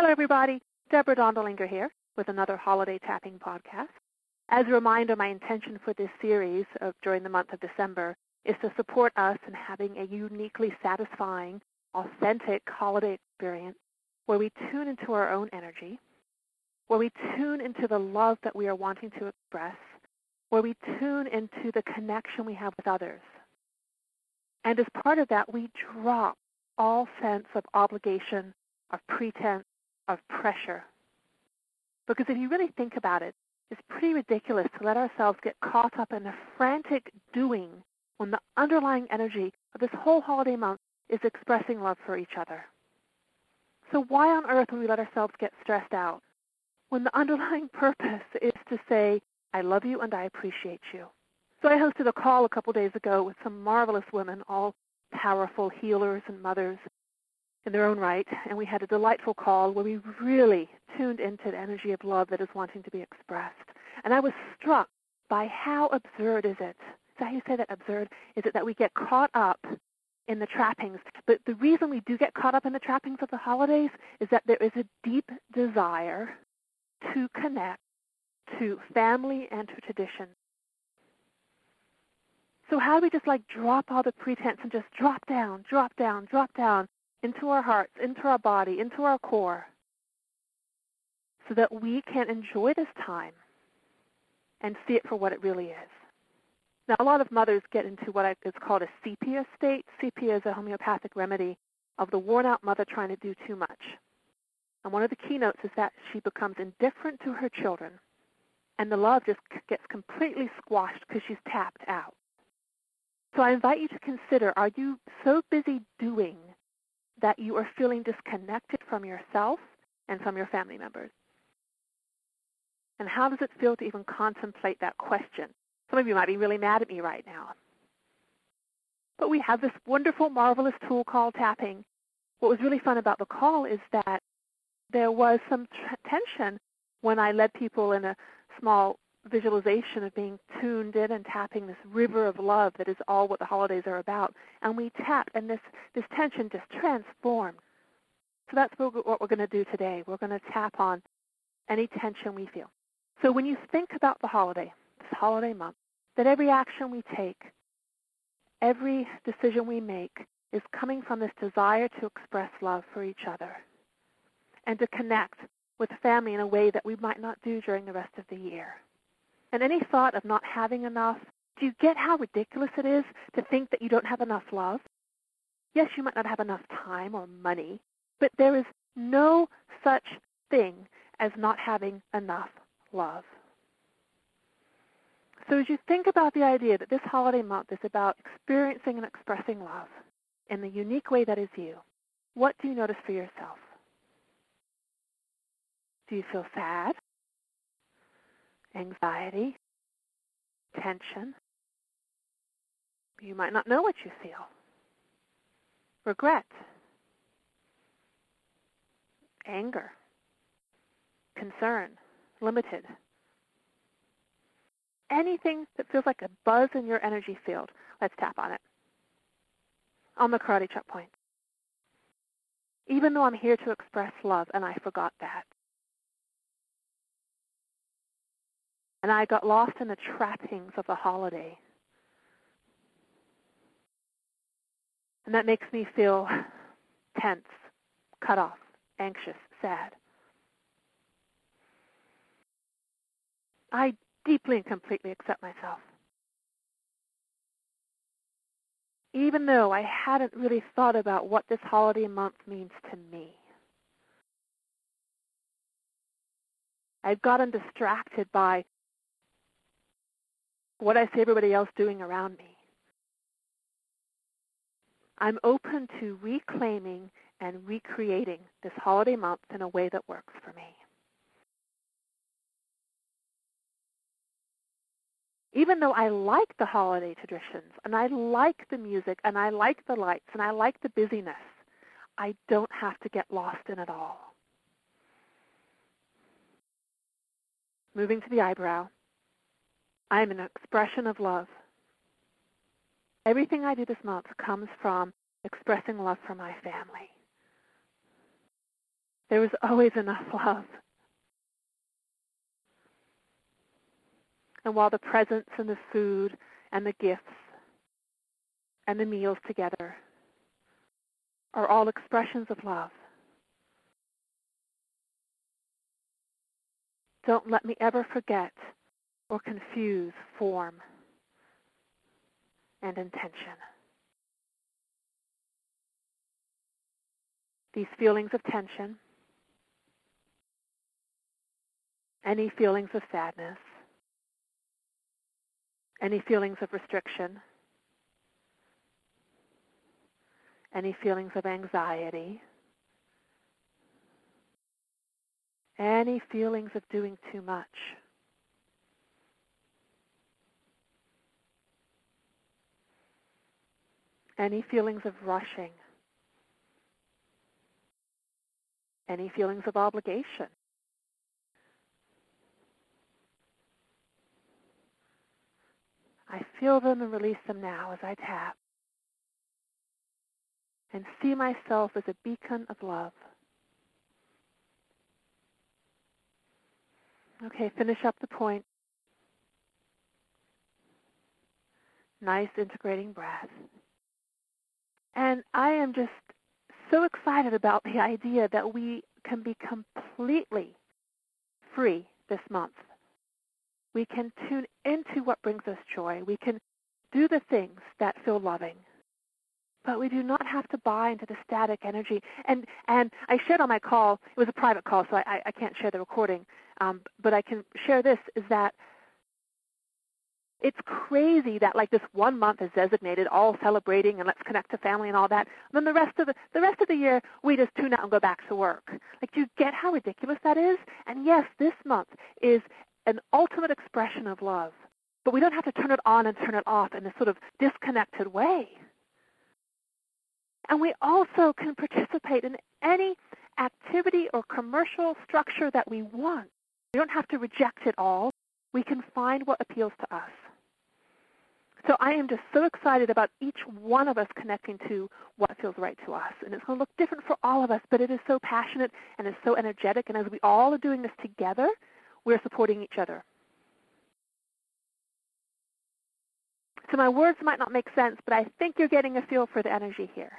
Hello, everybody. Deborah Dondelinger here with another holiday tapping podcast. As a reminder, my intention for this series of during the month of December is to support us in having a uniquely satisfying, authentic holiday experience where we tune into our own energy, where we tune into the love that we are wanting to express, where we tune into the connection we have with others. And as part of that, we drop all sense of obligation, of pretense, of pressure. Because if you really think about it, it's pretty ridiculous to let ourselves get caught up in the frantic doing when the underlying energy of this whole holiday month is expressing love for each other. So why on earth would we let ourselves get stressed out when the underlying purpose is to say, I love you and I appreciate you? So I hosted a call a couple days ago with some marvelous women, all powerful healers and mothers in their own right, and we had a delightful call where we really tuned into the energy of love that is wanting to be expressed. And I was struck by how absurd is it? Is that how you say that absurd? Is it that we get caught up in the trappings? But the reason we do get caught up in the trappings of the holidays is that there is a deep desire to connect to family and to tradition. So how do we just like drop all the pretense and just drop down, drop down, drop down into our hearts, into our body, into our core, so that we can enjoy this time and see it for what it really is. Now, a lot of mothers get into what is called a sepia state. Sepia is a homeopathic remedy of the worn out mother trying to do too much. And one of the keynotes is that she becomes indifferent to her children, and the love just gets completely squashed because she's tapped out. So I invite you to consider are you so busy doing that you are feeling disconnected from yourself and from your family members? And how does it feel to even contemplate that question? Some of you might be really mad at me right now. But we have this wonderful, marvelous tool called tapping. What was really fun about the call is that there was some tension when I led people in a small visualization of being tuned in and tapping this river of love that is all what the holidays are about. And we tap, and this, this tension just transformed. So that's what we're going to do today. We're going to tap on any tension we feel. So when you think about the holiday, this holiday month, that every action we take, every decision we make is coming from this desire to express love for each other and to connect with family in a way that we might not do during the rest of the year. And any thought of not having enough, do you get how ridiculous it is to think that you don't have enough love? Yes, you might not have enough time or money, but there is no such thing as not having enough love. So as you think about the idea that this holiday month is about experiencing and expressing love in the unique way that is you, what do you notice for yourself? Do you feel sad? Anxiety, tension. You might not know what you feel. Regret, anger, concern, limited. Anything that feels like a buzz in your energy field, let's tap on it. On the karate chop point. Even though I'm here to express love and I forgot that. And I got lost in the trappings of the holiday. And that makes me feel tense, cut off, anxious, sad. I deeply and completely accept myself. Even though I hadn't really thought about what this holiday month means to me. I've gotten distracted by what I see everybody else doing around me. I'm open to reclaiming and recreating this holiday month in a way that works for me. Even though I like the holiday traditions and I like the music and I like the lights and I like the busyness, I don't have to get lost in it all. Moving to the eyebrow. I am an expression of love. Everything I do this month comes from expressing love for my family. There is always enough love. And while the presents and the food and the gifts and the meals together are all expressions of love, don't let me ever forget or confuse form and intention. These feelings of tension, any feelings of sadness, any feelings of restriction, any feelings of anxiety, any feelings of doing too much. Any feelings of rushing. Any feelings of obligation. I feel them and release them now as I tap. And see myself as a beacon of love. Okay, finish up the point. Nice integrating breath. And I am just so excited about the idea that we can be completely free this month we can tune into what brings us joy. We can do the things that feel loving. But we do not have to buy into the static energy. And and I shared on my call, it was a private call, so I, I can't share the recording. Um, but I can share this is that it's crazy that like this one month is designated all celebrating and let's connect to family and all that. And then the rest of the the rest of the year we just tune out and go back to work. Like do you get how ridiculous that is? And yes, this month is an ultimate expression of love. But we don't have to turn it on and turn it off in a sort of disconnected way. And we also can participate in any activity or commercial structure that we want. We don't have to reject it all. We can find what appeals to us. So I am just so excited about each one of us connecting to what feels right to us. And it's going to look different for all of us, but it is so passionate and is so energetic. And as we all are doing this together, we're supporting each other. So my words might not make sense, but I think you're getting a feel for the energy here.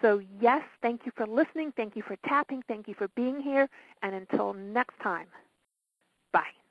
So yes, thank you for listening. Thank you for tapping. Thank you for being here. And until next time, bye.